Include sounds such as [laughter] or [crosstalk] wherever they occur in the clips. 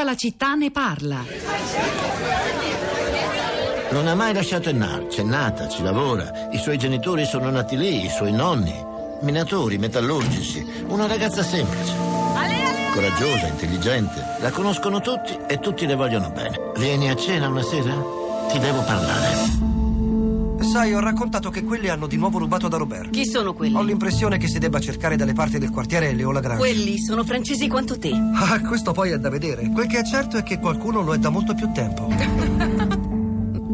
Tutta la città ne parla. Non ha mai lasciato Ennar, c'è nata, ci lavora. I suoi genitori sono nati lì, i suoi nonni. Minatori, metallurgici. Una ragazza semplice. Coraggiosa, intelligente. La conoscono tutti e tutti le vogliono bene. Vieni a cena una sera? Ti devo parlare. Sai, ho raccontato che quelli hanno di nuovo rubato da Robert. Chi sono quelli? Ho l'impressione che si debba cercare dalle parti del quartiere Leo Lagrange. Quelli sono francesi quanto te. Ah, questo poi è da vedere. Quel che è certo è che qualcuno lo è da molto più tempo. [laughs]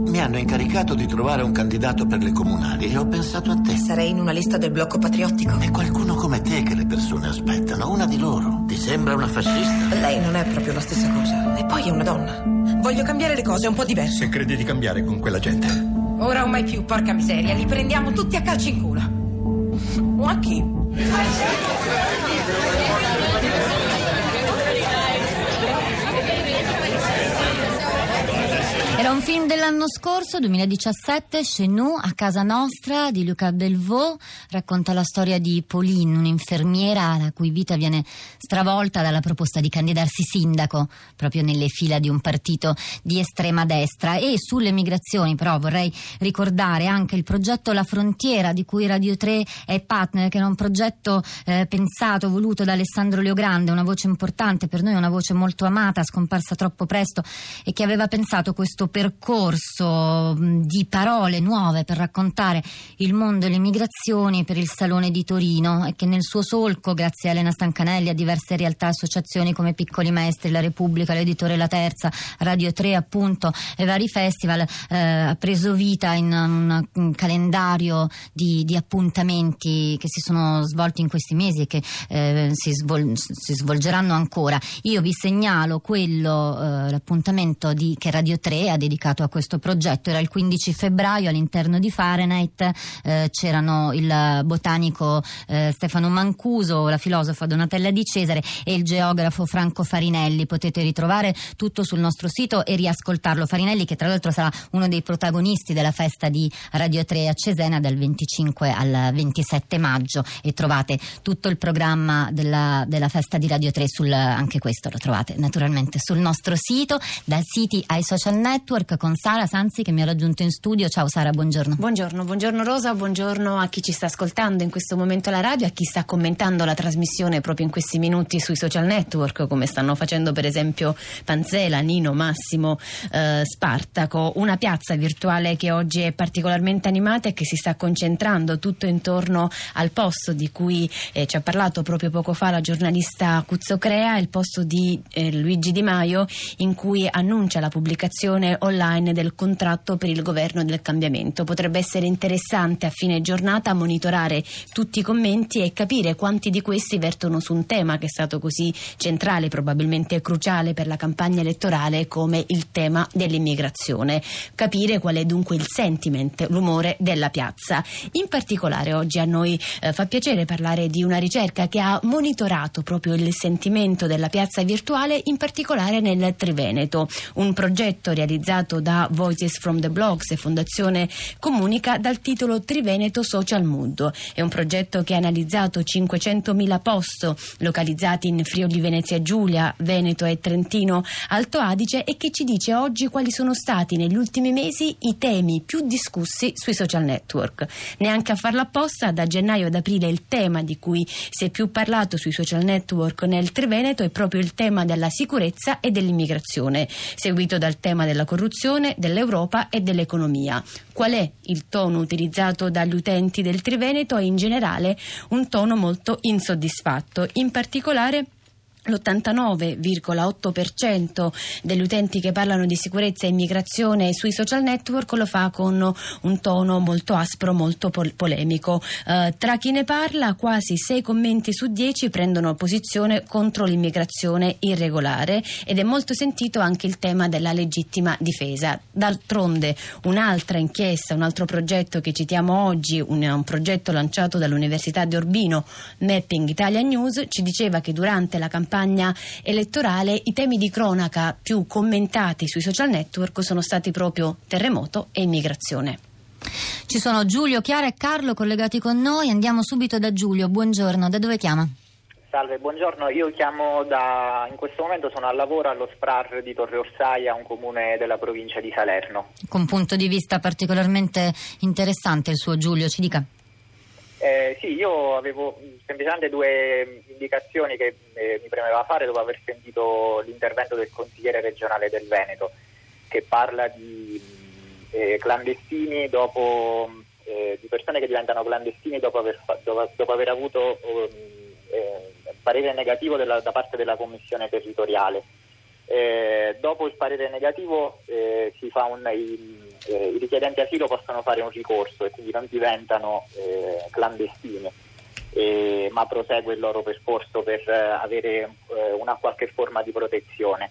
Mi hanno incaricato di trovare un candidato per le comunali e ho pensato a te. Sarei in una lista del blocco patriottico. È qualcuno come te che le persone aspettano, una di loro. Ti sembra una fascista? Lei non è proprio la stessa cosa. E poi è una donna. Voglio cambiare le cose, è un po' diverso. Se credi di cambiare con quella gente. Ora o mai più, porca miseria, li prendiamo tutti a calci in culo. O a chi? Era un film dell'anno scorso, 2017, Chez nous, a casa nostra, di Luca Delvaux. Racconta la storia di Pauline, un'infermiera la cui vita viene stravolta dalla proposta di candidarsi sindaco, proprio nelle fila di un partito di estrema destra. E sulle migrazioni, però, vorrei ricordare anche il progetto La Frontiera, di cui Radio 3 è partner, che era un progetto eh, pensato, voluto da Alessandro Leogrande, una voce importante per noi, una voce molto amata, scomparsa troppo presto, e che aveva pensato questo percorso di parole nuove per raccontare il mondo e le migrazioni per il Salone di Torino e che nel suo solco, grazie a Elena Stancanelli, a diverse realtà e associazioni come Piccoli Maestri, La Repubblica, l'Editore La Terza, Radio 3 appunto e vari festival, eh, ha preso vita in un, calendario di, di, appuntamenti che si sono svolti in questi mesi e che eh, si, svol- si, svolgeranno ancora. Io vi segnalo quello, eh, l'appuntamento di, che Radio 3 ha dedicato a questo progetto. Era il 15 febbraio all'interno di Fahrenheit, eh, c'erano il botanico eh, Stefano Mancuso, la filosofa Donatella Di Cesare e il geografo Franco Farinelli. Potete ritrovare tutto sul nostro sito e riascoltarlo. Farinelli che tra l'altro sarà uno dei protagonisti della festa di Radio 3 a Cesena dal 25 al 27 maggio e trovate tutto il programma della, della festa di Radio 3 sul, anche questo lo trovate naturalmente sul nostro sito, dai siti ai social network con Sara Sanzi che mi ha raggiunto in studio. Ciao Sara, buongiorno. Buongiorno, buongiorno Rosa, buongiorno a chi ci sta ascoltando in questo momento alla radio, a chi sta commentando la trasmissione proprio in questi minuti sui social network, come stanno facendo per esempio Panzela, Nino, Massimo, eh, Spartaco. Una piazza virtuale che oggi è particolarmente animata e che si sta concentrando tutto intorno al posto di cui eh, ci ha parlato proprio poco fa la giornalista Cuzzocrea, il posto di eh, Luigi Di Maio in cui annuncia la pubblicazione online del contratto per il governo del cambiamento. Potrebbe essere interessante a fine giornata monitorare tutti i commenti e capire quanti di questi vertono su un tema che è stato così centrale, probabilmente cruciale per la campagna elettorale come il tema dell'immigrazione. Capire qual è dunque il sentiment, l'umore della piazza. In particolare oggi a noi eh, fa piacere parlare di una ricerca che ha monitorato proprio il sentimento della piazza virtuale, in particolare nel Triveneto, un progetto realizzato da Voices from the Blogs e Fondazione Comunica dal titolo Triveneto Social Mood. È un progetto che ha analizzato 500.000 post localizzati in Friuli Venezia Giulia, Veneto e Trentino Alto Adige e che ci dice oggi quali sono stati negli ultimi mesi i temi più discussi sui social network. Neanche a farla apposta, da gennaio ad aprile il tema di cui si è più parlato sui social network nel Triveneto è proprio il tema della sicurezza e dell'immigrazione, seguito dal tema della corruzione, dell'Europa e dell'economia. Qual è il tono utilizzato dagli utenti del Triveneto e in generale un tono molto insoddisfatto. In particolare l'89,8% degli utenti che parlano di sicurezza e immigrazione sui social network lo fa con un tono molto aspro, molto pol- polemico. Uh, tra chi ne parla, quasi 6 commenti su 10 prendono posizione contro l'immigrazione irregolare ed è molto sentito anche il tema della legittima difesa. D'altronde un'altra inchiesta, un altro progetto che citiamo oggi, un, un progetto lanciato dall'Università di Urbino, Mapping Italia News, ci diceva che durante la campagna campagna elettorale i temi di cronaca più commentati sui social network sono stati proprio terremoto e immigrazione. Ci sono Giulio, Chiara e Carlo collegati con noi. Andiamo subito da Giulio. Buongiorno, da dove chiama? Salve, buongiorno. Io chiamo da. in questo momento sono al lavoro allo SPRAR di Torre Orsaia, un comune della provincia di Salerno. Con punto di vista particolarmente interessante il suo Giulio, ci dica. Eh, sì, io avevo semplicemente due indicazioni che eh, mi premeva fare dopo aver sentito l'intervento del consigliere regionale del Veneto, che parla di eh, clandestini dopo, eh, di persone che diventano clandestini dopo aver, dopo, dopo aver avuto um, parere negativo della, da parte della Commissione territoriale. Eh, dopo il parere negativo eh, un, i, eh, i, richiedenti asilo possono fare un ricorso e quindi non diventano eh, clandestini, eh, ma prosegue il loro percorso per eh, avere una qualche forma di protezione.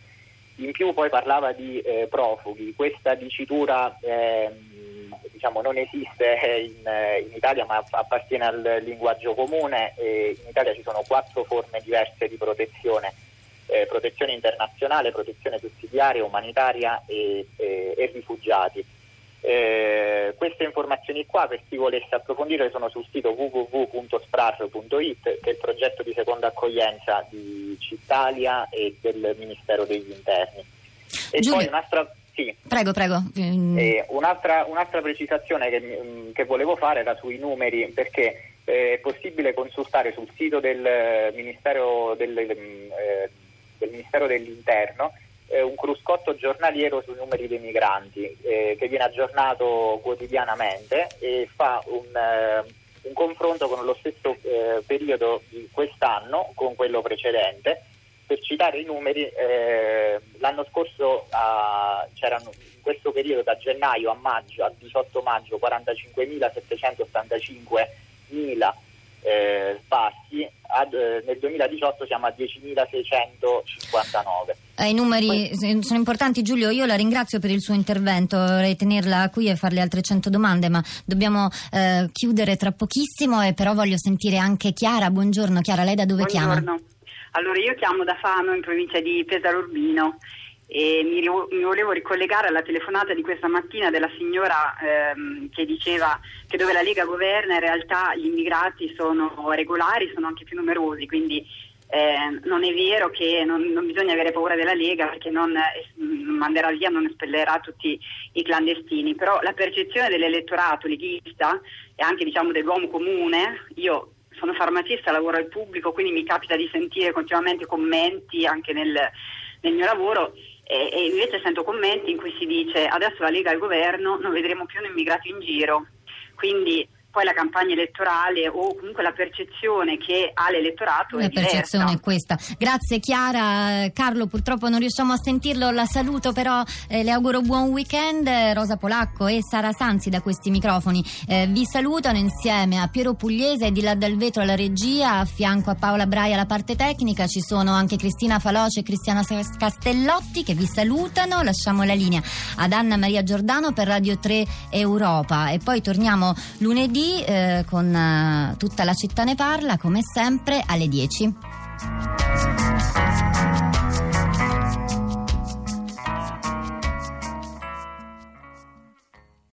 In più poi parlava di profughi, questa dicitura ehm, diciamo, non esiste in, in, Italia ma appartiene al linguaggio comune in Italia ci sono quattro forme diverse di protezione eh, protezione internazionale, protezione sussidiaria, umanitaria e, e, e rifugiati. Eh, queste informazioni qua per chi volesse approfondire sono sul sito www.sprar.it che è il progetto di seconda accoglienza di Cittalia e del Ministero degli Interni. E Giulia. poi un'altra sì. Prego, prego. Eh, un'altra, un'altra, precisazione che, mm, che, volevo fare era sui numeri, perché eh, è possibile consultare sul sito del Ministero del, mm, eh, del Ministero dell'Interno eh, un cruscotto giornaliero sui numeri dei migranti eh, che viene aggiornato quotidianamente e fa un, eh, un confronto con lo stesso eh, periodo di quest'anno con quello precedente. Per citare i numeri, eh, l'anno scorso c'erano in questo periodo da gennaio a maggio, a 18 maggio, 45.785 mila eh, spazio ad, eh, nel 2018 siamo a 10.659. Eh, I numeri Poi... sono importanti Giulio, io la ringrazio per il suo intervento, vorrei tenerla qui e farle altre 100 domande, ma dobbiamo eh, chiudere tra pochissimo e però voglio sentire anche Chiara. Buongiorno Chiara, lei da dove Buongiorno. chiama? Allora io chiamo da Fano in provincia di Pesaro Urbino e mi, mi, volevo ricollegare alla telefonata di questa mattina della signora ehm, che diceva che dove la Lega governa in realtà gli immigrati sono regolari, sono anche più numerosi, quindi eh, non è vero che non, non, bisogna avere paura della Lega perché non eh, manderà via, non espellerà tutti i clandestini, però la percezione dell'elettorato leghista e anche diciamo, dell'uomo comune, io sono farmacista, lavoro al pubblico, quindi mi capita di sentire continuamente commenti anche nel, nel mio lavoro e, e invece sento commenti in cui si dice adesso la Lega al governo non vedremo più un immigrato in giro. Quindi poi la campagna elettorale o comunque la percezione che ha l'elettorato la è percezione è questa. Grazie Chiara. Carlo, purtroppo non riusciamo a sentirlo, la saluto però eh, le auguro buon weekend. Rosa Polacco e Sara Sanzi da questi microfoni eh, vi salutano insieme a Piero Pugliese e di là dal vetro alla regia, a fianco a Paola Braia alla parte tecnica, ci sono anche Cristina Faloce e Cristiana Castellotti che vi salutano. Lasciamo la linea ad Anna Maria Giordano per Radio 3 Europa e poi torniamo lunedì eh, con uh, tutta la città ne parla, come sempre, alle 10.